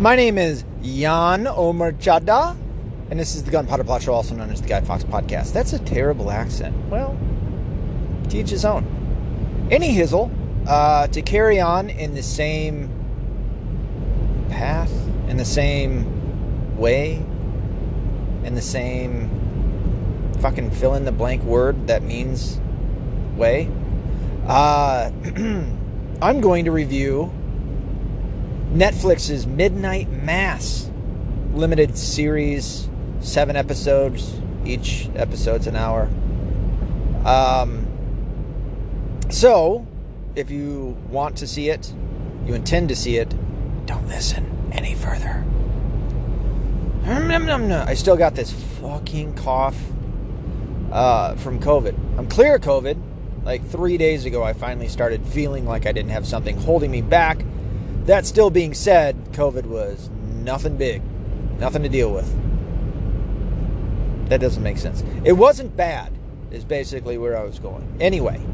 My name is Jan Omar Chada, and this is the Gunpowder Plot Show, also known as the Guy Fawkes Podcast. That's a terrible accent. Well, teach his own. Any hizzle, uh, to carry on in the same path, in the same way, in the same fucking fill in the blank word that means way. Uh, I'm going to review Netflix's Midnight Mass limited series, seven episodes. Each episode's an hour. Um, so, if you want to see it, you intend to see it, don't listen any further. I still got this fucking cough uh, from COVID. I'm clear of COVID. Like three days ago, I finally started feeling like I didn't have something holding me back. That still being said, COVID was nothing big, nothing to deal with. That doesn't make sense. It wasn't bad, is basically where I was going. Anyway,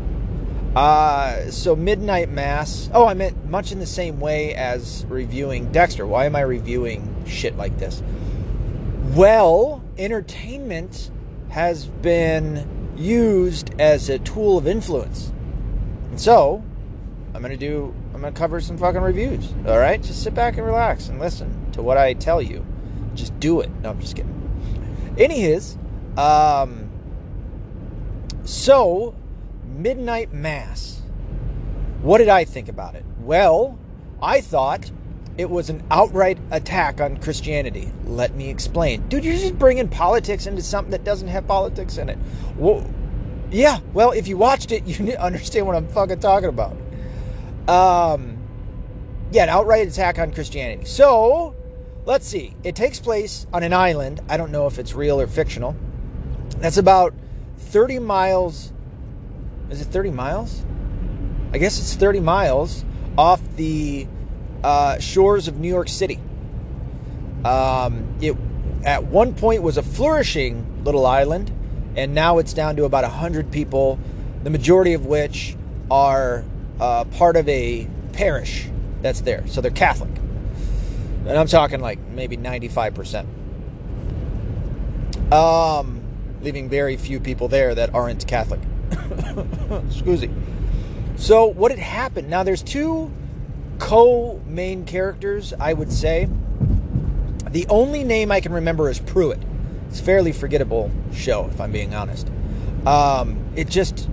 uh, so Midnight Mass. Oh, I meant much in the same way as reviewing Dexter. Why am I reviewing shit like this? Well, entertainment has been used as a tool of influence. And so, I'm going to do, I'm going to cover some fucking reviews. All right? Just sit back and relax and listen to what I tell you. Just do it. No, I'm just kidding. Anyways, um, so, Midnight Mass. What did I think about it? Well, I thought it was an outright attack on Christianity. Let me explain. Dude, you're just bringing politics into something that doesn't have politics in it. Well, yeah, well, if you watched it, you understand what I'm fucking talking about. Um, yeah, an outright attack on Christianity. So, let's see. It takes place on an island. I don't know if it's real or fictional. That's about 30 miles. Is it 30 miles? I guess it's 30 miles off the uh, shores of New York City. Um, it at one point was a flourishing little island, and now it's down to about hundred people, the majority of which are uh, part of a parish that's there. So they're Catholic, and I'm talking like maybe 95 percent. Um, leaving very few people there that aren't Catholic. Excuse me. So what had happened? Now there's two co main characters, I would say. The only name I can remember is Pruitt. It's a fairly forgettable show, if I'm being honest. Um, it just,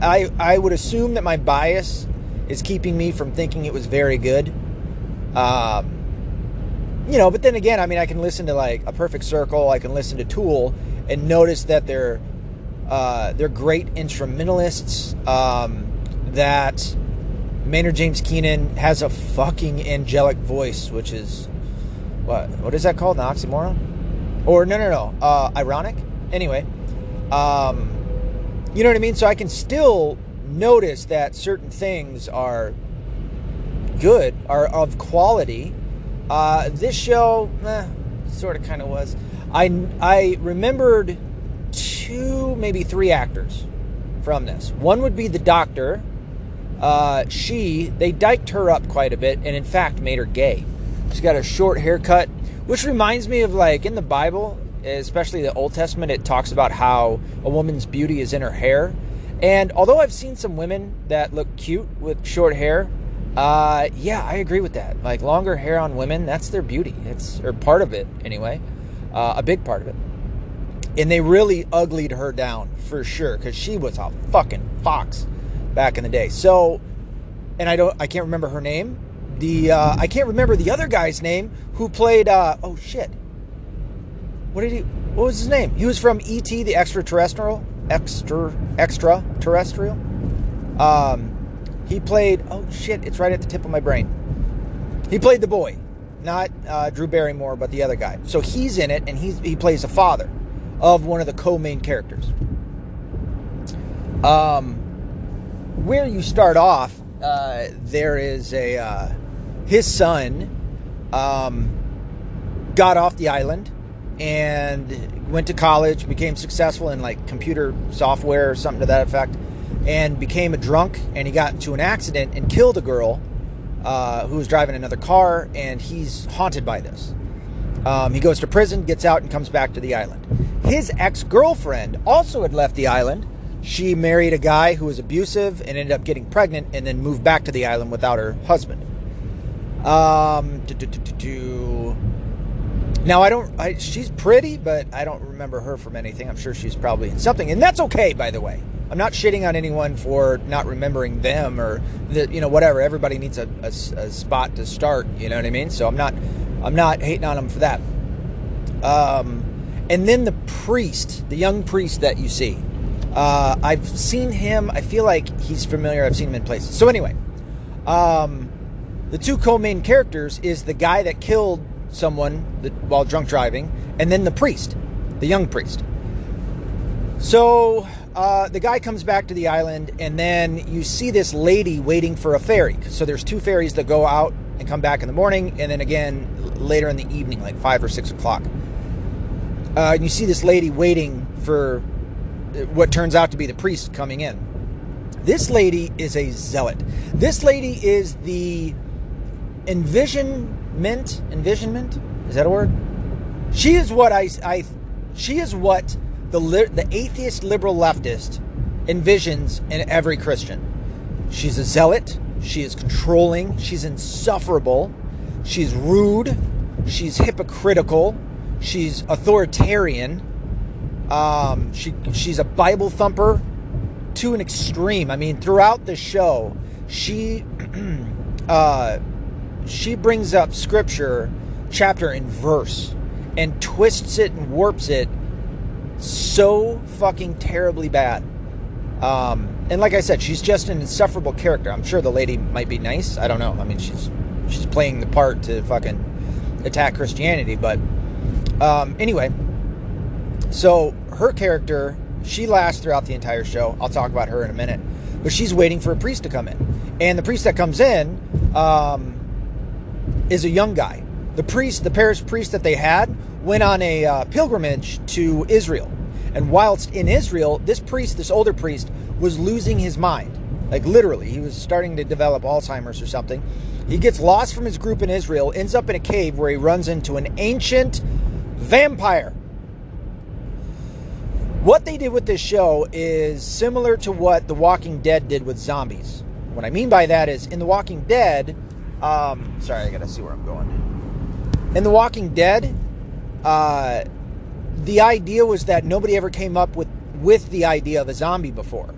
I, I, would assume that my bias is keeping me from thinking it was very good. Um, you know, but then again, I mean, I can listen to like A Perfect Circle, I can listen to Tool, and notice that they're uh, they're great instrumentalists. Um, that Maynard James Keenan has a fucking angelic voice, which is what what is that called? An oxymoron? Or no, no, no, uh, ironic. Anyway, um, you know what I mean. So I can still notice that certain things are good, are of quality. Uh, this show, eh, sort of, kind of was. I I remembered two, maybe three actors from this. One would be the doctor uh, she, they diked her up quite a bit and, in fact, made her gay. She's got a short haircut, which reminds me of like in the Bible, especially the Old Testament, it talks about how a woman's beauty is in her hair. And although I've seen some women that look cute with short hair, uh, yeah, I agree with that. Like longer hair on women, that's their beauty. It's or part of it anyway, uh, a big part of it. And they really uglied her down for sure because she was a fucking fox back in the day. So, and I don't, I can't remember her name. The uh, I can't remember the other guy's name who played. Uh, oh shit! What did he? What was his name? He was from E.T. the extraterrestrial, extra extraterrestrial. Um, he played. Oh shit! It's right at the tip of my brain. He played the boy, not uh, Drew Barrymore, but the other guy. So he's in it, and he's he plays the father of one of the co-main characters. Um, where you start off, uh, there is a uh, his son um, got off the island and went to college, became successful in like computer software or something to that effect, and became a drunk. And he got into an accident and killed a girl uh, was driving another car, and he's haunted by this. Um, he goes to prison, gets out, and comes back to the island. His ex girlfriend also had left the island. She married a guy who was abusive and ended up getting pregnant and then moved back to the island without her husband. Um, now I don't. I, she's pretty, but I don't remember her from anything. I'm sure she's probably in something, and that's okay, by the way. I'm not shitting on anyone for not remembering them or the, you know whatever. Everybody needs a, a, a, spot to start. You know what I mean? So I'm not I'm not hating on them for that. Um, and then the priest, the young priest that you see, uh, I've seen him. I feel like he's familiar. I've seen him in places. So anyway, um, the two co-main characters is the guy that killed someone that, while drunk driving, and then the priest, the young priest. So uh, the guy comes back to the island, and then you see this lady waiting for a ferry. So there's two ferries that go out and come back in the morning, and then again later in the evening, like five or six o'clock. Uh, and you see this lady waiting for what turns out to be the priest coming in. This lady is a zealot. This lady is the envisionment. Envisionment is that a word? She is what I, I she is what the, the atheist liberal leftist envisions in every Christian. She's a zealot. She is controlling. She's insufferable. She's rude. She's hypocritical. She's authoritarian. Um, she she's a Bible thumper to an extreme. I mean, throughout the show, she uh, she brings up scripture chapter and verse and twists it and warps it so fucking terribly bad. Um, and like I said, she's just an insufferable character. I'm sure the lady might be nice. I don't know. I mean, she's she's playing the part to fucking attack Christianity, but um, anyway. So her character, she lasts throughout the entire show. I'll talk about her in a minute, but she's waiting for a priest to come in, and the priest that comes in um, is a young guy. The priest, the parish priest that they had, went on a uh, pilgrimage to Israel. And whilst in Israel, this priest, this older priest, was losing his mind. Like literally, he was starting to develop Alzheimer's or something. He gets lost from his group in Israel, ends up in a cave where he runs into an ancient vampire. What they did with this show is similar to what The Walking Dead did with zombies. What I mean by that is, in The Walking Dead, um, sorry, I gotta see where I'm going. In The Walking Dead, uh, the idea was that nobody ever came up with with the idea of a zombie before,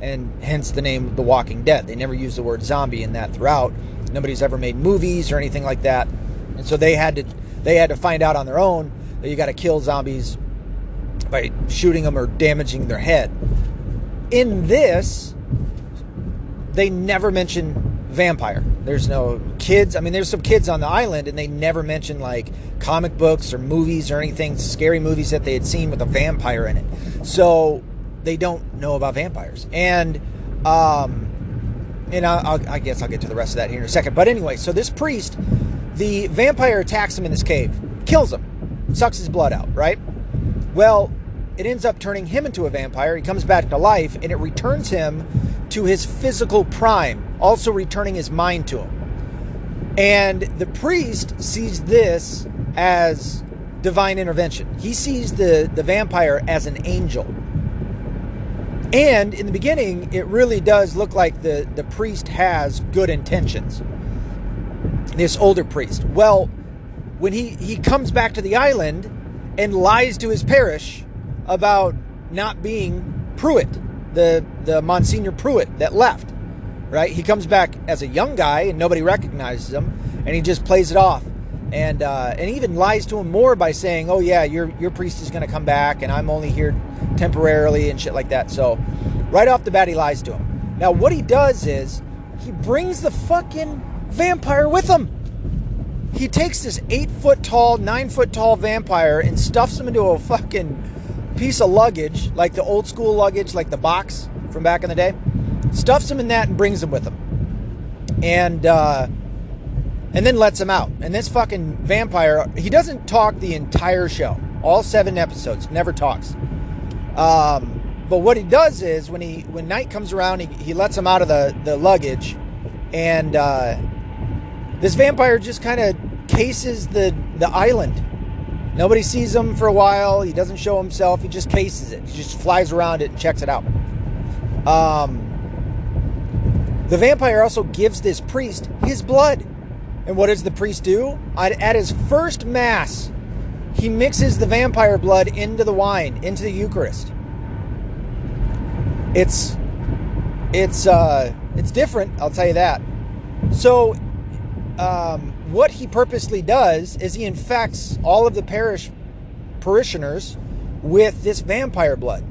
and hence the name The Walking Dead. They never used the word zombie in that throughout. Nobody's ever made movies or anything like that, and so they had to they had to find out on their own that you got to kill zombies by shooting them or damaging their head. In this, they never mention vampire. There's no kids. I mean, there's some kids on the island, and they never mention like comic books or movies or anything scary movies that they had seen with a vampire in it. So they don't know about vampires. And um, and I'll, i guess I'll get to the rest of that here in a second. But anyway, so this priest, the vampire attacks him in this cave, kills him, sucks his blood out. Right. Well, it ends up turning him into a vampire. He comes back to life, and it returns him to his physical prime, also returning his mind to him. And the priest sees this as divine intervention. He sees the, the vampire as an angel. And in the beginning, it really does look like the, the priest has good intentions. This older priest. Well, when he, he comes back to the island and lies to his parish about not being Pruitt, the the Monsignor Pruitt that left. Right? He comes back as a young guy and nobody recognizes him, and he just plays it off, and uh, and even lies to him more by saying, "Oh yeah, your your priest is going to come back, and I'm only here temporarily and shit like that." So, right off the bat, he lies to him. Now, what he does is he brings the fucking vampire with him. He takes this eight foot tall, nine foot tall vampire and stuffs him into a fucking piece of luggage, like the old school luggage, like the box from back in the day, stuffs him in that and brings him with him, and uh, and then lets him out. And this fucking vampire, he doesn't talk the entire show, all seven episodes, never talks. Um, but what he does is when he when night comes around, he, he lets him out of the the luggage, and uh, this vampire just kind of cases the the island. Nobody sees him for a while. He doesn't show himself. He just cases it. He just flies around it and checks it out. Um, the vampire also gives this priest his blood. And what does the priest do? At his first mass, he mixes the vampire blood into the wine, into the Eucharist. It's it's uh it's different, I'll tell you that. So um, what he purposely does is he infects all of the parish parishioners with this vampire blood.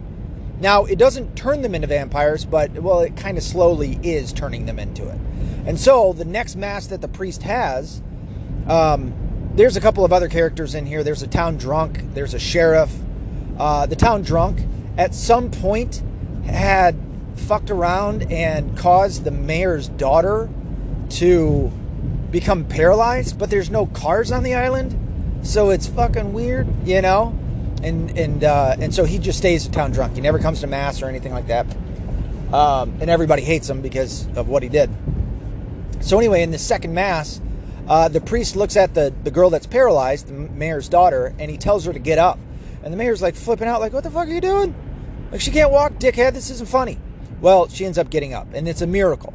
Now, it doesn't turn them into vampires, but, well, it kind of slowly is turning them into it. And so, the next mass that the priest has, um, there's a couple of other characters in here. There's a town drunk, there's a sheriff. Uh, the town drunk, at some point, had fucked around and caused the mayor's daughter to become paralyzed, but there's no cars on the island. So it's fucking weird, you know? and and uh, and so he just stays in town drunk. He never comes to mass or anything like that. Um, and everybody hates him because of what he did. So anyway, in the second mass, uh, the priest looks at the the girl that's paralyzed, the mayor's daughter, and he tells her to get up. And the mayor's like flipping out, like, "What the fuck are you doing? Like she can't walk, dickhead. This isn't funny." Well, she ends up getting up, and it's a miracle.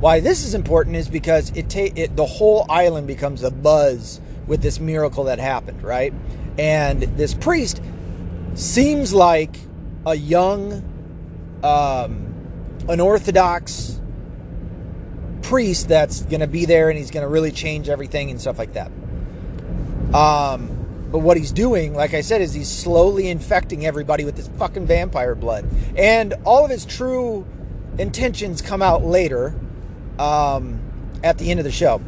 Why this is important is because it, it the whole island becomes a buzz with this miracle that happened, right? And this priest seems like a young, um, unorthodox priest that's going to be there and he's going to really change everything and stuff like that. Um, but what he's doing, like I said, is he's slowly infecting everybody with this fucking vampire blood. And all of his true intentions come out later um, at the end of the show.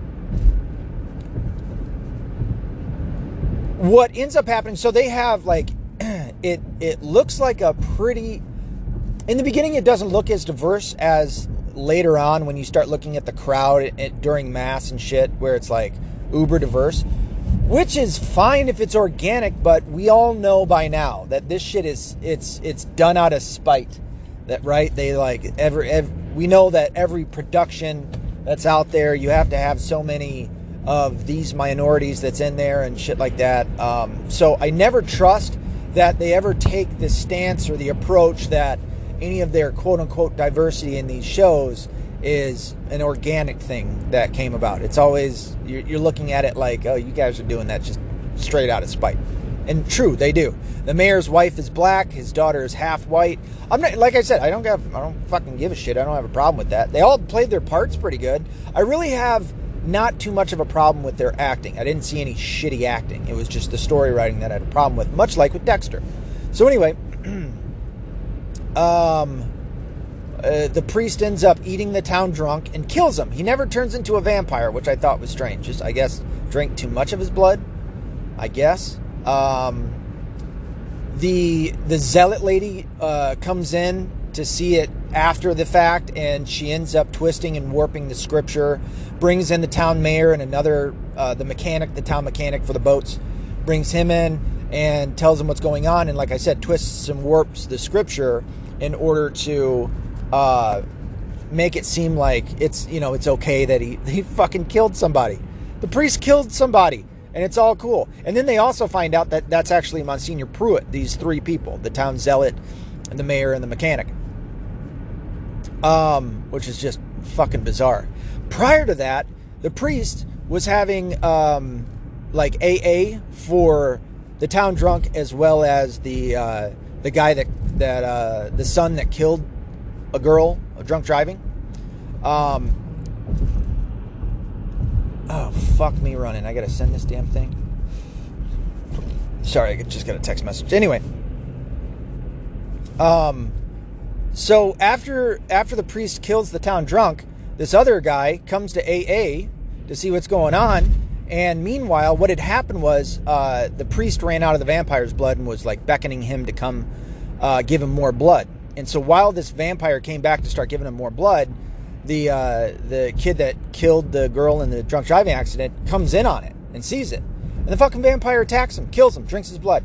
what ends up happening so they have like it it looks like a pretty in the beginning it doesn't look as diverse as later on when you start looking at the crowd during mass and shit where it's like uber diverse which is fine if it's organic but we all know by now that this shit is it's it's done out of spite that right they like ever, every we know that every production that's out there you have to have so many of these minorities that's in there and shit like that. Um, so I never trust that they ever take the stance or the approach that any of their quote unquote diversity in these shows is an organic thing that came about. It's always, you're, you're looking at it like, oh, you guys are doing that just straight out of spite. And true, they do. The mayor's wife is black. His daughter is half white. I'm not like I said. I don't have. I don't fucking give a shit. I don't have a problem with that. They all played their parts pretty good. I really have not too much of a problem with their acting. I didn't see any shitty acting. It was just the story writing that I had a problem with, much like with Dexter. So anyway, um, uh, the priest ends up eating the town drunk and kills him. He never turns into a vampire, which I thought was strange. Just I guess drank too much of his blood. I guess. Um, the the zealot lady uh, comes in to see it after the fact, and she ends up twisting and warping the scripture. Brings in the town mayor and another, uh, the mechanic, the town mechanic for the boats, brings him in and tells him what's going on. And like I said, twists and warps the scripture in order to uh, make it seem like it's you know it's okay that he he fucking killed somebody. The priest killed somebody, and it's all cool. And then they also find out that that's actually Monsignor Pruitt. These three people: the town zealot, and the mayor, and the mechanic um, which is just fucking bizarre. Prior to that, the priest was having um, like AA for the town drunk as well as the uh, the guy that that uh, the son that killed a girl a drunk driving. Um, oh fuck me running! I gotta send this damn thing. Sorry, I just got a text message. Anyway, um, so after after the priest kills the town drunk, this other guy comes to AA to see what's going on. And meanwhile, what had happened was uh, the priest ran out of the vampire's blood and was like beckoning him to come uh, give him more blood. And so while this vampire came back to start giving him more blood, the uh, the kid that killed the girl in the drunk driving accident comes in on it and sees it. And the fucking vampire attacks him, kills him, drinks his blood.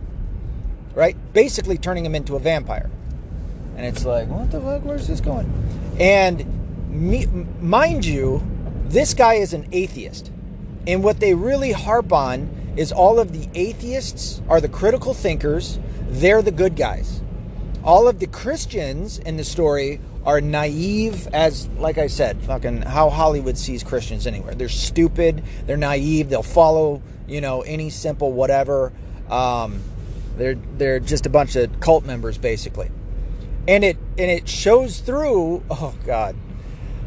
Right? Basically turning him into a vampire and it's like, what the fuck? Where's this going? And me, mind you, This guy is an atheist. And what they really harp on is all of the atheists are the critical thinkers, they're the good guys. All of the Christians in the story are naive as like I said, fucking how Hollywood sees Christians anywhere. They're stupid, they're naive, they'll follow, you know, any simple whatever. Um, they're they're just a bunch of cult members basically. And it and it shows through, oh god.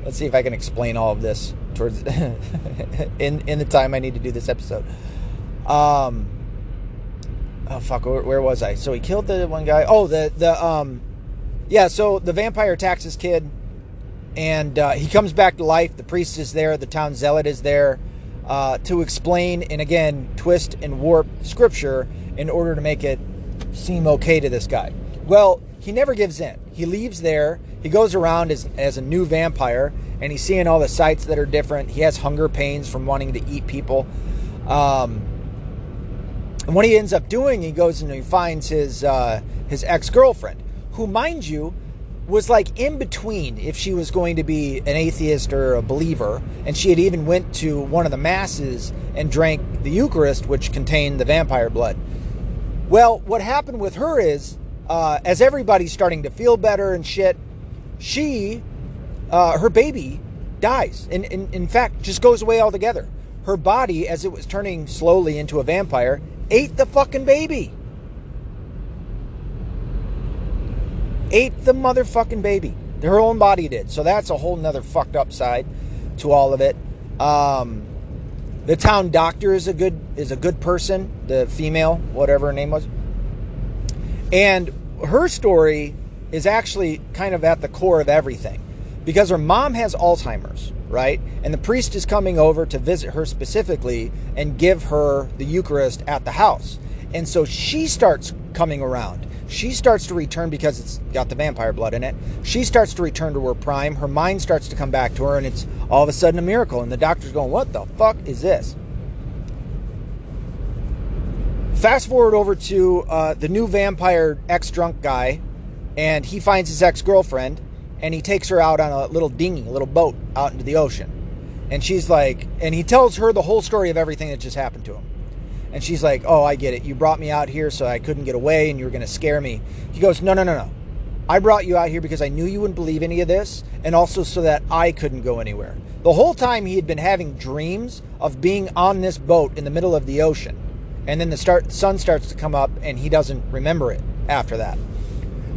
Let's see if I can explain all of this towards in in the time I need to do this episode. Um oh fuck where, where, was i so he killed the one guy oh the the um yeah so the vampire attacks his kid and uh, he comes back to life. The priest is there the town zealot is there uh, to explain and again twist and warp scripture in order to make it seem okay to this guy. Well he never gives in. He leaves there he goes around as, as a new vampire and he's seeing all the sights that are different. He has hunger pains from wanting to eat people. Um, and what he ends up doing, he goes and he finds his uh, his ex girlfriend, who, mind you, was like in between if she was going to be an atheist or a believer, and she had even went to one of the masses and drank the Eucharist, which contained the vampire blood. Well, what happened with her is, uh, as everybody's starting to feel better and shit, she, uh, her baby, dies, and, and in fact just goes away altogether. Her body, as it was turning slowly into a vampire, ate the fucking baby. Ate the motherfucking baby. Her own body did. So that's a whole nother fucked up side to all of it. Um, the town doctor is a good is a good person, the female, whatever her name was. And her story is actually kind of at the core of everything because her mom has Alzheimer's right? And the priest is coming over to visit her specifically and give her the Eucharist at the house. And so she starts coming around. She starts to return because it's got the vampire blood in it. She starts to return to her prime. Her mind starts to come back to her, and it's all of a sudden a miracle. And the doctor's going, What the fuck is this? Fast forward over to uh, the new vampire ex drunk guy, and he finds his ex girlfriend and he takes her out on a little dinghy, a little boat out into the ocean. And she's like, and he tells her the whole story of everything that just happened to him. And she's like, Oh, I get it. You brought me out here so I couldn't get away and you were going to scare me. He goes, No, no, no, no. I brought you out here because I knew you wouldn't believe any of this and also so that I couldn't go anywhere. The whole time he had been having dreams of being on this boat in the middle of the ocean. And then the start, sun starts to come up and he doesn't remember it after that.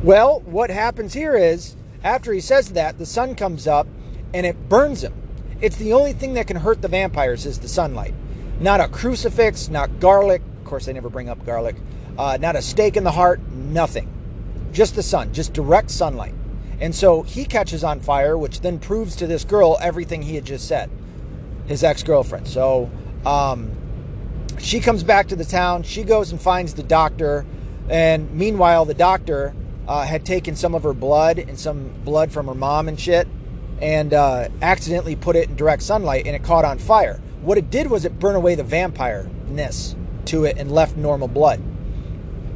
Well, what happens here is after he says that, the sun comes up and it burns him. It's the only thing that can hurt the vampires is the sunlight. Not a crucifix, not garlic. Of course, they never bring up garlic. Uh, not a stake in the heart, nothing. Just the sun, just direct sunlight. And so he catches on fire, which then proves to this girl everything he had just said, his ex girlfriend. So um, she comes back to the town. She goes and finds the doctor. And meanwhile, the doctor uh, had taken some of her blood and some blood from her mom and shit and uh, accidentally put it in direct sunlight and it caught on fire. What it did was it burned away the vampire ness to it and left normal blood.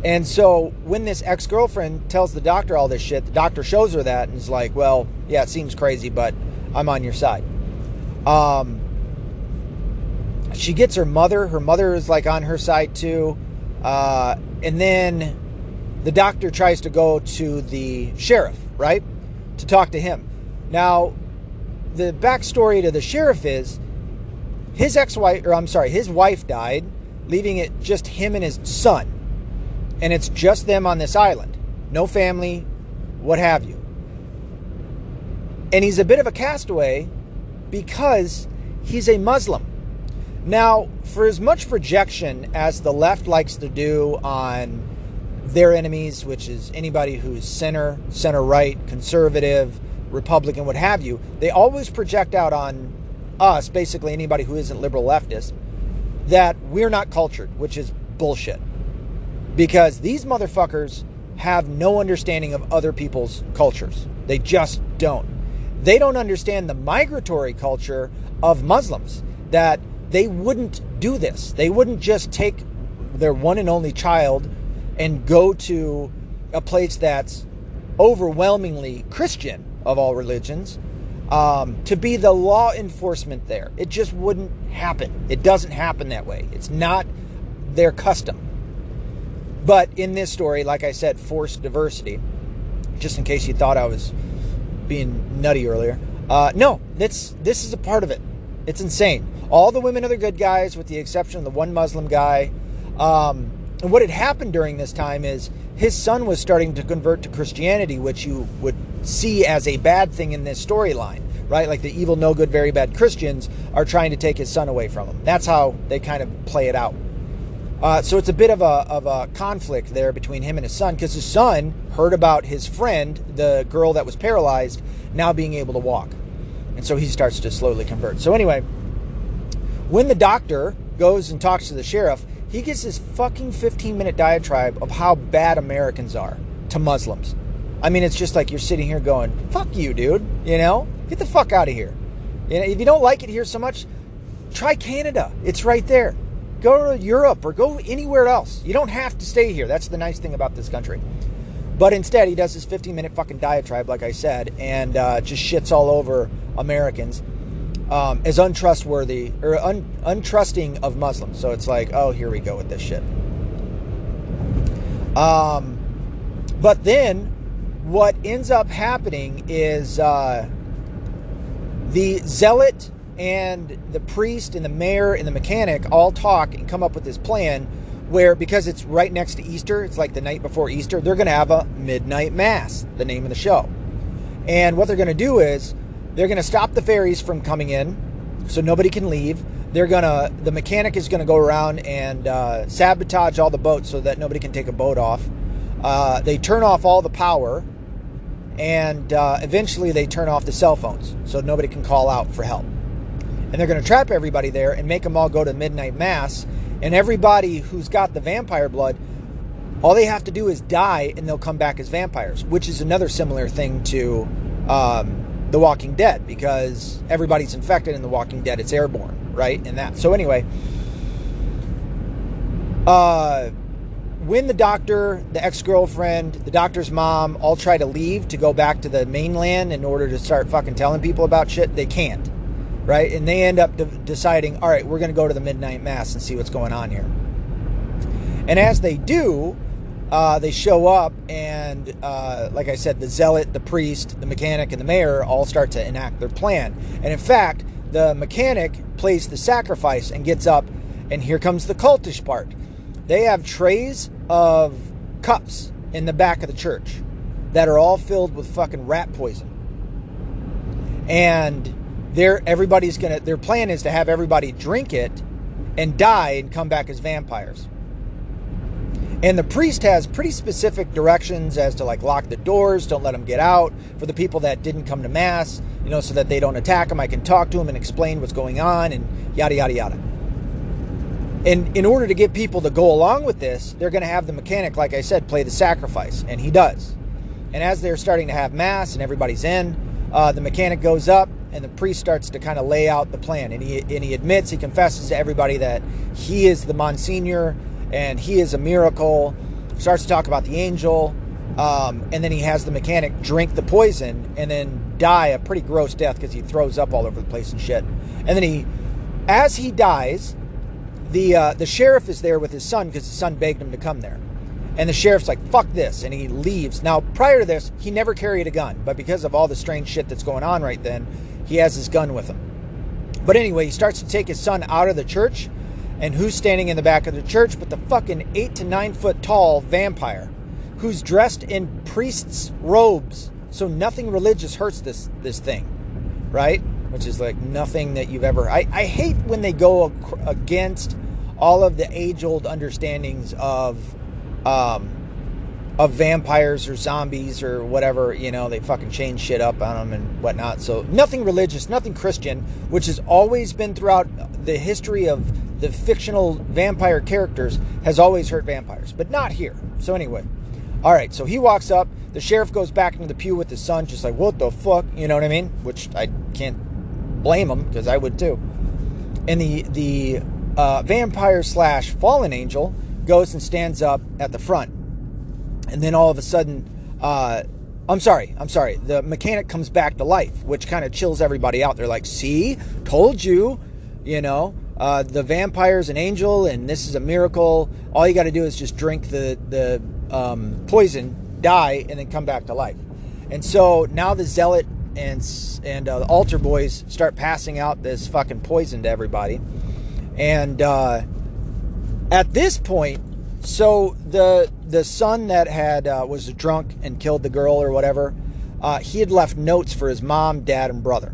And so when this ex girlfriend tells the doctor all this shit, the doctor shows her that and is like, well, yeah, it seems crazy, but I'm on your side. Um, she gets her mother. Her mother is like on her side too. Uh, and then the doctor tries to go to the sheriff, right? To talk to him. Now, the backstory to the sheriff is his ex wife, or I'm sorry, his wife died, leaving it just him and his son. And it's just them on this island. No family, what have you. And he's a bit of a castaway because he's a Muslim. Now, for as much projection as the left likes to do on their enemies, which is anybody who's center, center right, conservative, Republican, what have you, they always project out on us, basically anybody who isn't liberal leftist, that we're not cultured, which is bullshit. Because these motherfuckers have no understanding of other people's cultures. They just don't. They don't understand the migratory culture of Muslims, that they wouldn't do this. They wouldn't just take their one and only child and go to a place that's overwhelmingly Christian of all religions um, to be the law enforcement there. It just wouldn't happen. It doesn't happen that way. It's not their custom. But in this story, like I said, forced diversity, just in case you thought I was being nutty earlier. Uh, no, this this is a part of it. It's insane. All the women are the good guys, with the exception of the one Muslim guy. Um, and what had happened during this time is his son was starting to convert to Christianity, which you would see as a bad thing in this storyline, right? Like the evil, no good, very bad Christians are trying to take his son away from him. That's how they kind of play it out. Uh, so it's a bit of a, of a conflict there between him and his son because his son heard about his friend, the girl that was paralyzed, now being able to walk. And so he starts to slowly convert. So, anyway, when the doctor goes and talks to the sheriff, he gets this fucking 15 minute diatribe of how bad Americans are to Muslims. I mean, it's just like you're sitting here going, fuck you, dude. You know? Get the fuck out of here. You know, if you don't like it here so much, try Canada. It's right there. Go to Europe or go anywhere else. You don't have to stay here. That's the nice thing about this country. But instead, he does his 15 minute fucking diatribe, like I said, and uh, just shits all over Americans um, as untrustworthy or un, untrusting of Muslims. So it's like, oh, here we go with this shit. Um, but then what ends up happening is uh, the zealot and the priest and the mayor and the mechanic all talk and come up with this plan where because it's right next to Easter, it's like the night before Easter, they're going to have a midnight mass, the name of the show. And what they're going to do is they're going to stop the ferries from coming in, so nobody can leave. They're gonna. The mechanic is going to go around and uh, sabotage all the boats so that nobody can take a boat off. Uh, they turn off all the power, and uh, eventually they turn off the cell phones so nobody can call out for help. And they're going to trap everybody there and make them all go to midnight mass. And everybody who's got the vampire blood, all they have to do is die, and they'll come back as vampires, which is another similar thing to um, the Walking Dead because everybody's infected in The Walking Dead. It's airborne, right? And that. So anyway, uh, when the doctor, the ex-girlfriend, the doctor's mom all try to leave to go back to the mainland in order to start fucking telling people about shit, they can't, right? And they end up de- deciding, all right, we're going to go to the midnight mass and see what's going on here. And as they do, uh, they show up, and uh, like I said, the zealot, the priest, the mechanic, and the mayor all start to enact their plan. And in fact, the mechanic plays the sacrifice and gets up, and here comes the cultish part. They have trays of cups in the back of the church that are all filled with fucking rat poison. And they're, everybody's gonna, their plan is to have everybody drink it and die and come back as vampires. And the priest has pretty specific directions as to like lock the doors, don't let them get out. For the people that didn't come to mass, you know, so that they don't attack them, I can talk to them and explain what's going on and yada yada yada. And in order to get people to go along with this, they're going to have the mechanic, like I said, play the sacrifice, and he does. And as they're starting to have mass and everybody's in, uh, the mechanic goes up and the priest starts to kind of lay out the plan. And he and he admits, he confesses to everybody that he is the Monsignor and he is a miracle. Starts to talk about the angel, um, and then he has the mechanic drink the poison and then die a pretty gross death because he throws up all over the place and shit. And then he, as he dies, the uh, the sheriff is there with his son because his son begged him to come there. And the sheriff's like, fuck this. And he leaves. Now, prior to this, he never carried a gun. But because of all the strange shit that's going on right then, he has his gun with him. But anyway, he starts to take his son out of the church and who's standing in the back of the church but the fucking eight to nine foot tall vampire who's dressed in priest's robes so nothing religious hurts this this thing right which is like nothing that you've ever i, I hate when they go against all of the age old understandings of um, of vampires or zombies or whatever, you know, they fucking change shit up on them and whatnot. So nothing religious, nothing Christian, which has always been throughout the history of the fictional vampire characters, has always hurt vampires, but not here. So anyway, all right. So he walks up. The sheriff goes back into the pew with his son, just like what the fuck, you know what I mean? Which I can't blame him because I would too. And the the uh, vampire slash fallen angel goes and stands up at the front and then all of a sudden, uh, I'm sorry, I'm sorry. The mechanic comes back to life, which kind of chills everybody out. They're like, see, told you, you know, uh, the vampire's an angel and this is a miracle. All you got to do is just drink the, the um, poison, die, and then come back to life. And so now the zealot and and uh, the altar boys start passing out this fucking poison to everybody. And uh, at this point, so the the son that had uh, was drunk and killed the girl or whatever, uh, he had left notes for his mom, dad, and brother,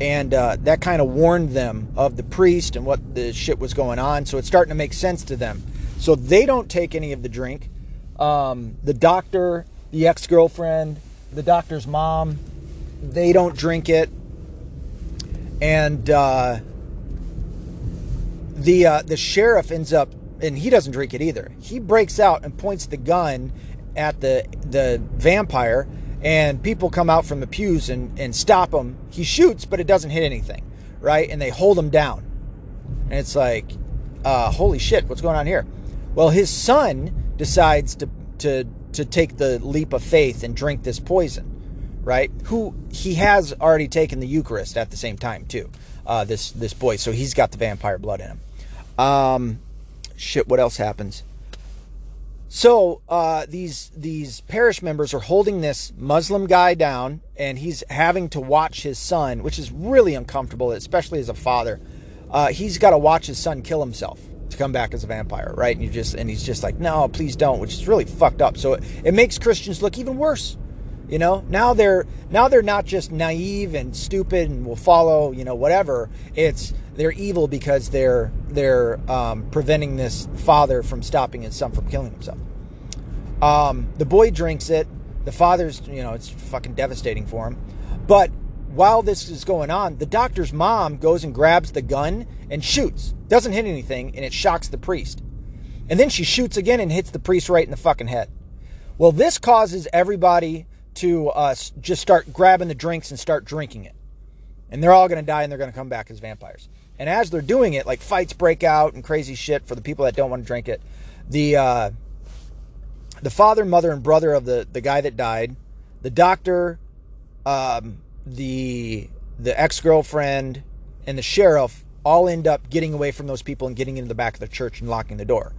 and uh, that kind of warned them of the priest and what the shit was going on. So it's starting to make sense to them. So they don't take any of the drink. Um, the doctor, the ex girlfriend, the doctor's mom, they don't drink it, and uh, the uh, the sheriff ends up and he doesn't drink it either. He breaks out and points the gun at the the vampire, and people come out from the pews and and stop him. He shoots, but it doesn't hit anything, right? And they hold him down, and it's like, uh, holy shit, what's going on here? Well, his son decides to to to take the leap of faith and drink this poison, right? Who he has already taken the Eucharist at the same time too. Uh, this this boy, so he's got the vampire blood in him. Um, shit, what else happens? So uh, these these parish members are holding this Muslim guy down, and he's having to watch his son, which is really uncomfortable, especially as a father. Uh, he's got to watch his son kill himself to come back as a vampire, right? And you just and he's just like, no, please don't, which is really fucked up. So it, it makes Christians look even worse. You know, now they're now they're not just naive and stupid and will follow, you know, whatever. It's they're evil because they're they're um, preventing this father from stopping his son from killing himself. Um, the boy drinks it. The father's, you know, it's fucking devastating for him. But while this is going on, the doctor's mom goes and grabs the gun and shoots. Doesn't hit anything, and it shocks the priest. And then she shoots again and hits the priest right in the fucking head. Well, this causes everybody to uh, just start grabbing the drinks and start drinking it. And they're all going to die and they're going to come back as vampires. And as they're doing it, like fights break out and crazy shit for the people that don't want to drink it. The uh, the father, mother, and brother of the the guy that died, the doctor, um, the the ex girlfriend, and the sheriff all end up getting away from those people and getting into the back of the church and locking the door.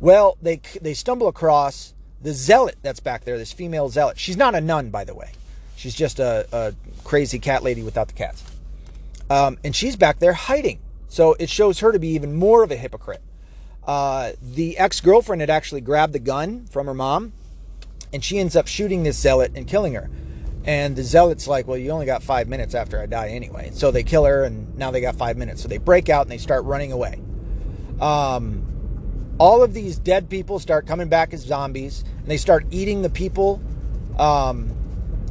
Well, they they stumble across the zealot that's back there, this female zealot. She's not a nun, by the way. She's just a, a crazy cat lady without the cats. Um, and she's back there hiding. So it shows her to be even more of a hypocrite. Uh, the ex girlfriend had actually grabbed the gun from her mom, and she ends up shooting this zealot and killing her. And the zealot's like, Well, you only got five minutes after I die anyway. So they kill her, and now they got five minutes. So they break out and they start running away. Um, all of these dead people start coming back as zombies and they start eating the people um,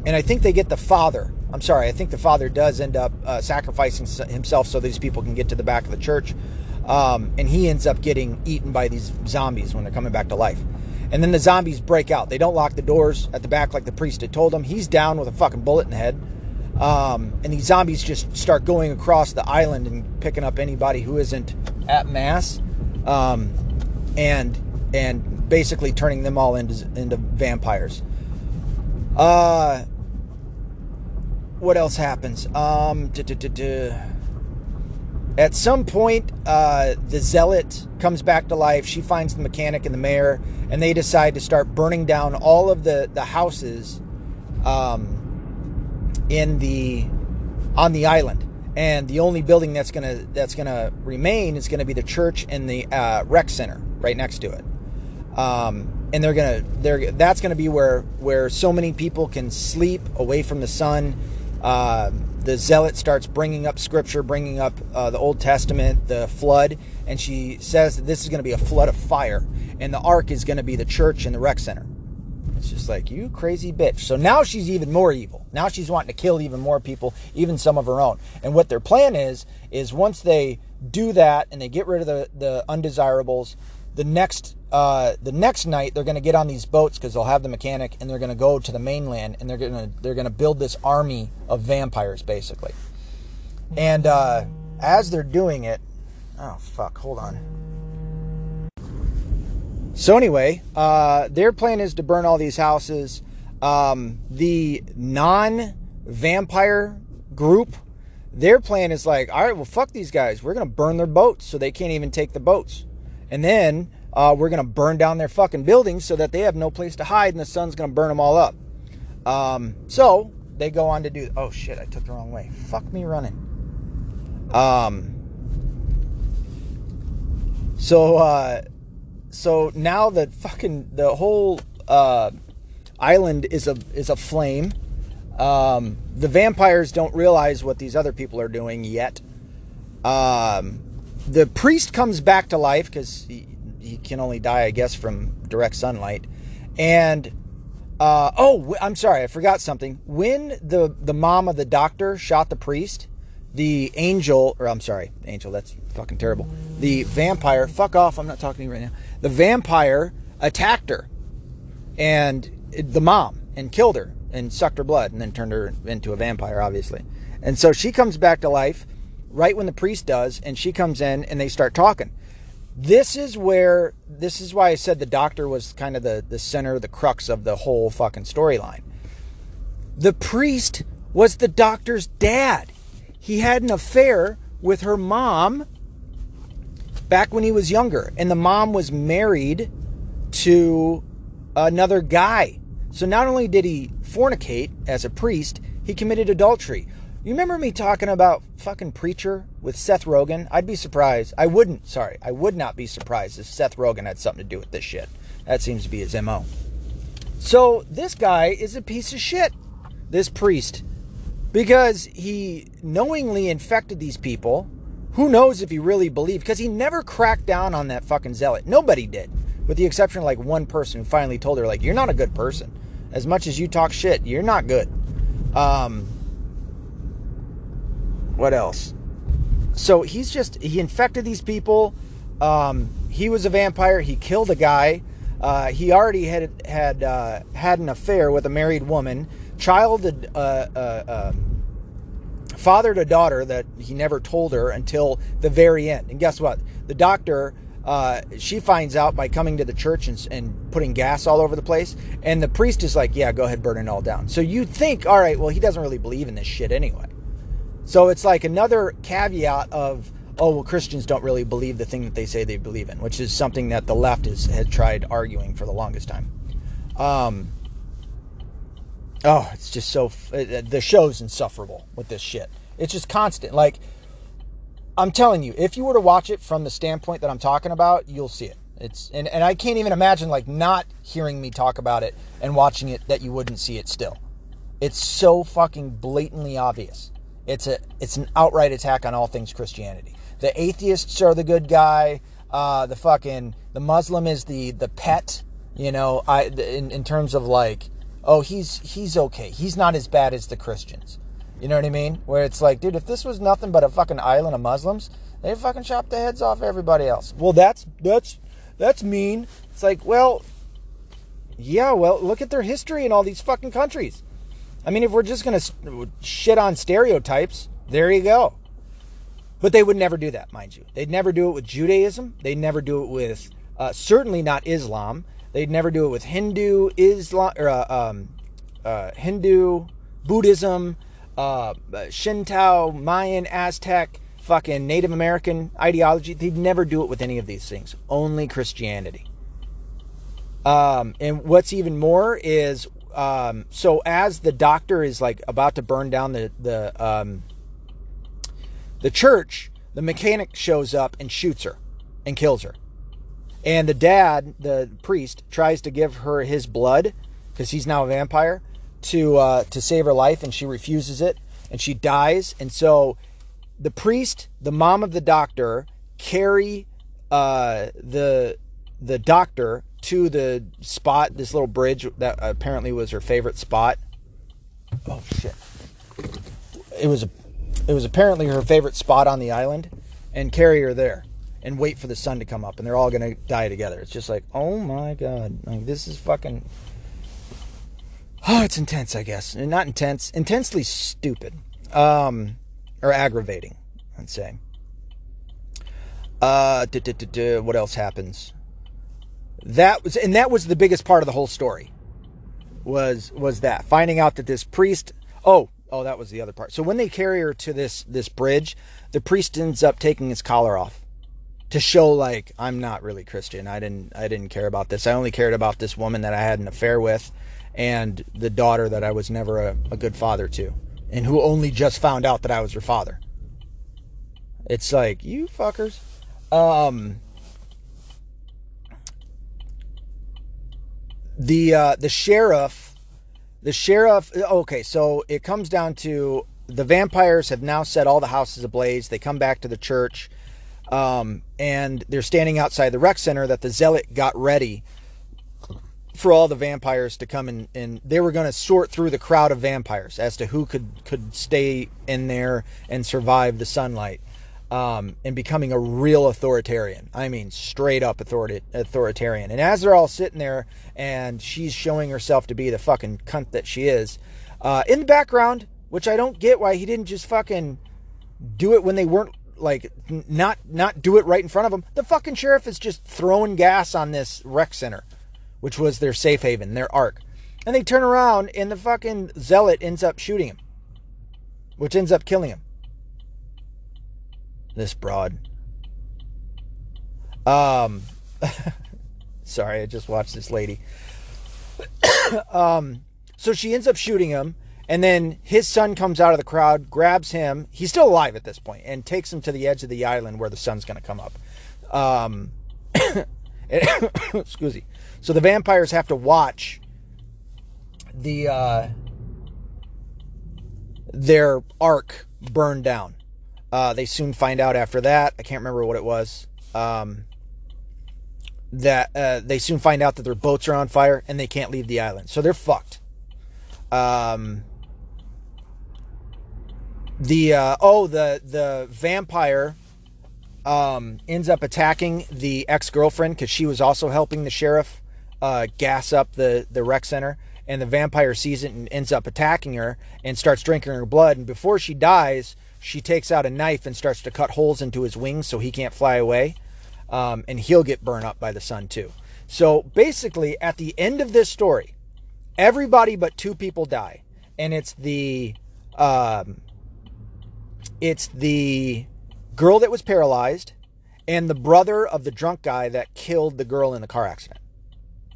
and i think they get the father. I'm sorry i think the father does end up uh, sacrificing himself so these people can get to the back of the church um, and he ends up getting eaten by these zombies when they're coming back to life. And then the zombies break out. They don't lock the doors at the back like the priest had told them. He's down with a fucking bullet in the head. Um, and these zombies just start going across the island and picking up anybody who isn't at mass. Um, and and basically turning them all into into vampires. Uh, what else happens? Um, at some point, uh, the zealot comes back to life. She finds the mechanic and the mayor, and they decide to start burning down all of the the houses um, in the on the island. And the only building that's gonna that's gonna remain is gonna be the church and the uh, rec center right next to it. Um, and they're gonna they're that's gonna be where where so many people can sleep away from the sun. Uh, the zealot starts bringing up scripture, bringing up uh, the Old Testament, the flood, and she says that this is going to be a flood of fire, and the ark is going to be the church and the rec center. It's just like you crazy bitch. So now she's even more evil. Now she's wanting to kill even more people, even some of her own. And what their plan is is once they do that and they get rid of the the undesirables, the next uh, the next night they're going to get on these boats because they'll have the mechanic and they're going to go to the mainland and they're going to they're going to build this army of vampires basically and uh, as they're doing it oh fuck hold on so anyway uh, their plan is to burn all these houses Um, the non vampire group, their plan is like, all right, well, fuck these guys. We're going to burn their boats so they can't even take the boats. And then uh, we're going to burn down their fucking buildings so that they have no place to hide and the sun's going to burn them all up. Um, so they go on to do. Oh shit! I took the wrong way. Fuck me running. Um. So uh, so now the fucking the whole uh, island is a is a flame. Um, the vampires don't realize what these other people are doing yet. Um, the priest comes back to life because he, he can only die, I guess, from direct sunlight. And uh, oh, I'm sorry, I forgot something. When the the mom of the doctor shot the priest, the angel, or I'm sorry, angel, that's fucking terrible. The vampire, fuck off, I'm not talking to you right now. The vampire attacked her and the mom and killed her and sucked her blood and then turned her into a vampire, obviously. And so she comes back to life right when the priest does, and she comes in and they start talking. This is where, this is why I said the doctor was kind of the, the center, the crux of the whole fucking storyline. The priest was the doctor's dad he had an affair with her mom back when he was younger. And the mom was married to another guy. So not only did he fornicate as a priest, he committed adultery. You remember me talking about fucking Preacher with Seth Rogen? I'd be surprised. I wouldn't, sorry, I would not be surprised if Seth Rogen had something to do with this shit. That seems to be his MO. So this guy is a piece of shit. This priest because he knowingly infected these people. Who knows if he really believed? Because he never cracked down on that fucking zealot. Nobody did, with the exception of like one person who finally told her, like, you're not a good person. As much as you talk shit, you're not good. Um, what else? So he's just he infected these people. Um, he was a vampire. He killed a guy. Uh, he already had had uh, had an affair with a married woman child, uh, uh, um, father to daughter that he never told her until the very end. And guess what? The doctor, uh, she finds out by coming to the church and, and putting gas all over the place. And the priest is like, yeah, go ahead, burn it all down. So you think, all right, well, he doesn't really believe in this shit anyway. So it's like another caveat of, oh, well, Christians don't really believe the thing that they say they believe in, which is something that the left has, has tried arguing for the longest time. Um, oh, it's just so the show's insufferable with this shit. It's just constant. Like I'm telling you, if you were to watch it from the standpoint that I'm talking about, you'll see it. It's and, and I can't even imagine like not hearing me talk about it and watching it that you wouldn't see it still. It's so fucking blatantly obvious. It's a it's an outright attack on all things Christianity. The atheists are the good guy. Uh, the fucking the Muslim is the the pet. You know, I in, in terms of like oh, he's he's okay. He's not as bad as the Christians. You know what I mean? Where it's like, dude, if this was nothing but a fucking island of Muslims, they fucking chop the heads off everybody else. Well, that's that's that's mean. It's like, well, yeah, well, look at their history in all these fucking countries. I mean, if we're just gonna shit on stereotypes, there you go. But they would never do that, mind you. They'd never do it with Judaism. They'd never do it with, uh, certainly not Islam. They'd never do it with Hindu, Islam, or uh, um, uh, Hindu, Buddhism, uh, Shinto, Mayan, Aztec, fucking Native American ideology. They'd never do it with any of these things. Only Christianity. Um, and what's even more is, um, so as the doctor is like about to burn down the the um, the church, the mechanic shows up and shoots her and kills her. And the dad, the priest, tries to give her his blood because he's now a vampire to uh, to save her life, and she refuses it, and she dies. And so the priest, the mom of the doctor, carry uh, the the doctor to the spot, this little bridge that apparently was her favorite spot. Oh shit! It was a, it was apparently her favorite spot on the island, and carry her there and wait for the sun to come up and they're all to die together. It's just like, oh my god, like this is fucking. Oh, it's intense, I guess. Not intense, intensely stupid, um, or aggravating, I'd say. Uh, what else happens? That was, and that was the biggest part of the whole story. was was that finding out that this priest. Oh, oh, that was the other part. So when they carry her to this this bridge, the priest ends up taking his collar off to show like I'm not really Christian. I didn't I didn't care about this. I only cared about this woman that I had an affair with and the daughter that I was never a, a good father to and who only just found out that I was her father. It's like, you fuckers. Um the uh the sheriff the sheriff okay, so it comes down to the vampires have now set all the houses ablaze. They come back to the church. Um, and they're standing outside the rec center that the zealot got ready for all the vampires to come in and they were going to sort through the crowd of vampires as to who could could stay in there and survive the sunlight um, and becoming a real authoritarian i mean straight up authoritarian and as they're all sitting there and she's showing herself to be the fucking cunt that she is uh, in the background which i don't get why he didn't just fucking do it when they weren't like not not do it right in front of them the fucking sheriff is just throwing gas on this rec center which was their safe haven, their ark. And they turn around and the fucking zealot ends up shooting him, which ends up killing him. This broad. Um, sorry, I just watched this lady. um, so she ends up shooting him, and then his son comes out of the crowd, grabs him. He's still alive at this point, and takes him to the edge of the island where the sun's going to come up. Um, excuse me. So the vampires have to watch the uh, their ark burn down. Uh, they soon find out after that. I can't remember what it was. Um, that uh, they soon find out that their boats are on fire and they can't leave the island, so they're fucked. Um, the uh, oh the the vampire um, ends up attacking the ex girlfriend because she was also helping the sheriff uh, gas up the the rec center, and the vampire sees it and ends up attacking her and starts drinking her blood. And before she dies, she takes out a knife and starts to cut holes into his wings so he can't fly away, um, and he'll get burned up by the sun too. So basically, at the end of this story, everybody but two people die, and it's the um, it's the girl that was paralyzed and the brother of the drunk guy that killed the girl in the car accident.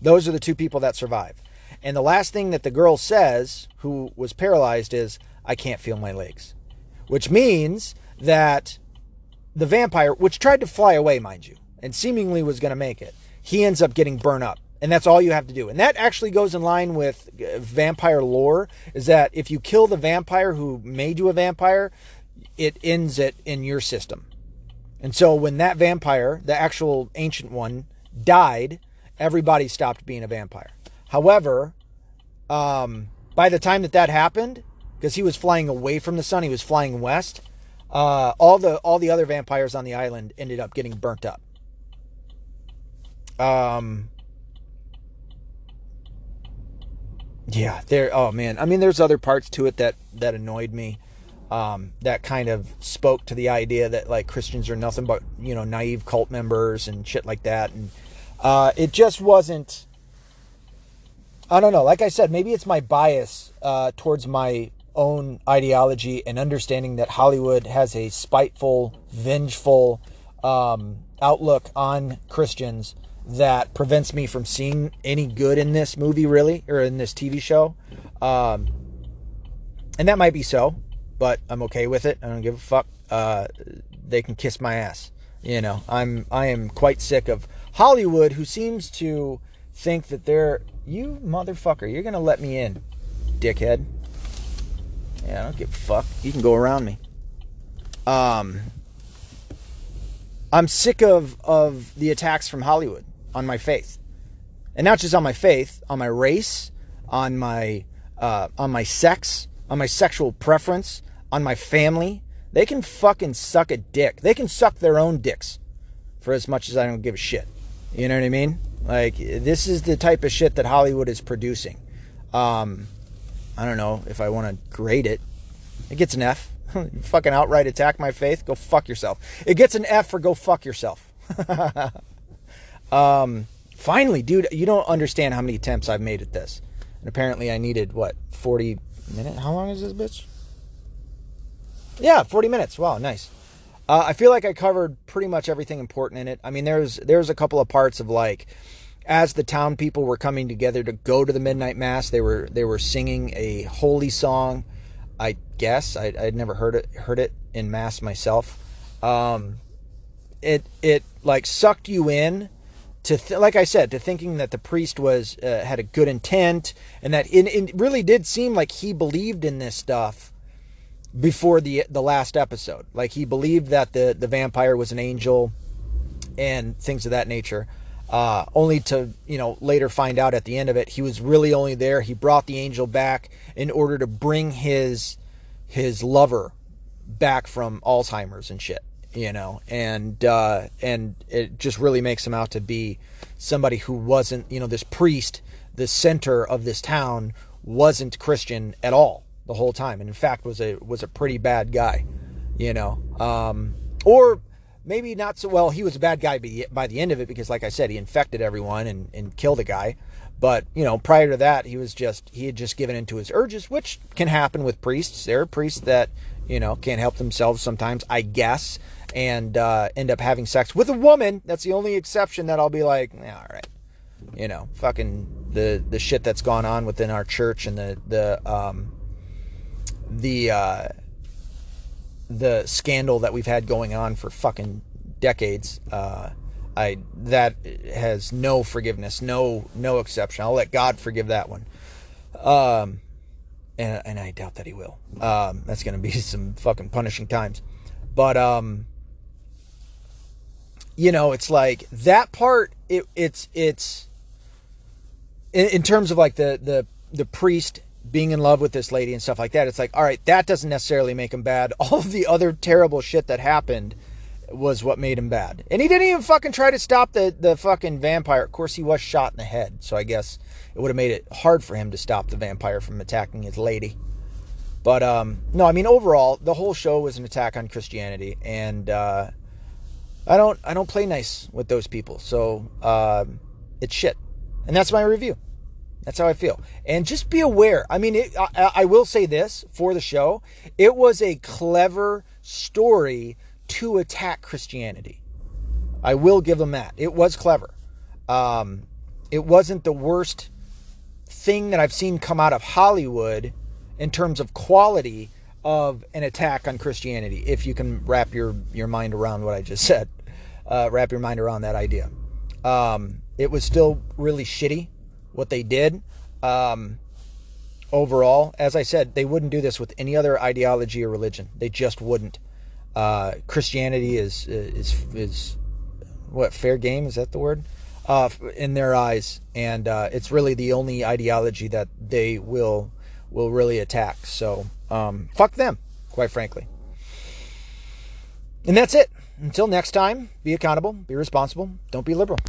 Those are the two people that survive. And the last thing that the girl says, who was paralyzed, is, I can't feel my legs. Which means that the vampire, which tried to fly away, mind you, and seemingly was going to make it, he ends up getting burned up. And that's all you have to do. And that actually goes in line with uh, vampire lore is that if you kill the vampire who made you a vampire, it ends it in your system. And so when that vampire, the actual ancient one, died, everybody stopped being a vampire. However, um, by the time that that happened, because he was flying away from the sun, he was flying west. Uh, all the all the other vampires on the island ended up getting burnt up. Um, yeah, there. Oh man, I mean, there's other parts to it that that annoyed me. Um, that kind of spoke to the idea that like Christians are nothing but you know naive cult members and shit like that, and uh, it just wasn't. I don't know. Like I said, maybe it's my bias uh, towards my own ideology and understanding that Hollywood has a spiteful, vengeful um, outlook on Christians that prevents me from seeing any good in this movie, really, or in this TV show. Um, and that might be so, but I'm okay with it. I don't give a fuck. Uh, they can kiss my ass. You know, I'm I am quite sick of Hollywood, who seems to think that they're you motherfucker, you're gonna let me in, dickhead. Yeah, I don't give a fuck. You can go around me. Um, I'm sick of of the attacks from Hollywood on my faith, and not just on my faith, on my race, on my uh, on my sex, on my sexual preference, on my family. They can fucking suck a dick. They can suck their own dicks for as much as I don't give a shit. You know what I mean? Like this is the type of shit that Hollywood is producing. Um, I don't know if I want to grade it. It gets an F. fucking outright attack my faith. Go fuck yourself. It gets an F for go fuck yourself. um, finally, dude, you don't understand how many attempts I've made at this. And apparently, I needed what forty minutes. How long is this bitch? Yeah, forty minutes. Wow, nice. Uh, I feel like I covered pretty much everything important in it. I mean, there's there's a couple of parts of like as the town people were coming together to go to the midnight mass, they were they were singing a holy song. I guess I, would never heard it heard it in mass myself. Um, it it like sucked you in to th- like I said to thinking that the priest was uh, had a good intent and that it, it really did seem like he believed in this stuff before the the last episode. Like he believed that the the vampire was an angel and things of that nature. Uh, only to you know later find out at the end of it he was really only there. He brought the angel back in order to bring his his lover back from Alzheimer's and shit. You know, and uh, and it just really makes him out to be somebody who wasn't you know this priest, the center of this town wasn't Christian at all the whole time, and in fact was a was a pretty bad guy, you know, um, or maybe not so well. He was a bad guy by the end of it because, like I said, he infected everyone and, and killed a guy. But you know, prior to that, he was just he had just given into his urges, which can happen with priests. There are priests that you know can't help themselves sometimes, I guess, and uh, end up having sex with a woman. That's the only exception that I'll be like, yeah, all right, you know, fucking the the shit that's gone on within our church and the the um, the uh, the scandal that we've had going on for fucking decades. Uh, I that has no forgiveness, no no exception. I'll let God forgive that one. Um, and and I doubt that He will. Um, that's going to be some fucking punishing times. But um, you know, it's like that part. It it's it's in, in terms of like the the the priest being in love with this lady and stuff like that, it's like, all right, that doesn't necessarily make him bad. All the other terrible shit that happened was what made him bad. And he didn't even fucking try to stop the, the fucking vampire. Of course, he was shot in the head, so I guess it would have made it hard for him to stop the vampire from attacking his lady. But um, no, I mean overall, the whole show was an attack on Christianity, and uh, I don't I don't play nice with those people, so uh, it's shit. And that's my review. That's how I feel. And just be aware. I mean, it, I, I will say this for the show it was a clever story to attack Christianity. I will give them that. It was clever. Um, it wasn't the worst thing that I've seen come out of Hollywood in terms of quality of an attack on Christianity, if you can wrap your, your mind around what I just said. Uh, wrap your mind around that idea. Um, it was still really shitty what they did. Um, overall, as I said, they wouldn't do this with any other ideology or religion. They just wouldn't. Uh, Christianity is is is what fair game is that the word uh, in their eyes, and uh, it's really the only ideology that they will will really attack. So um, fuck them, quite frankly. And that's it. Until next time, be accountable, be responsible, don't be liberal.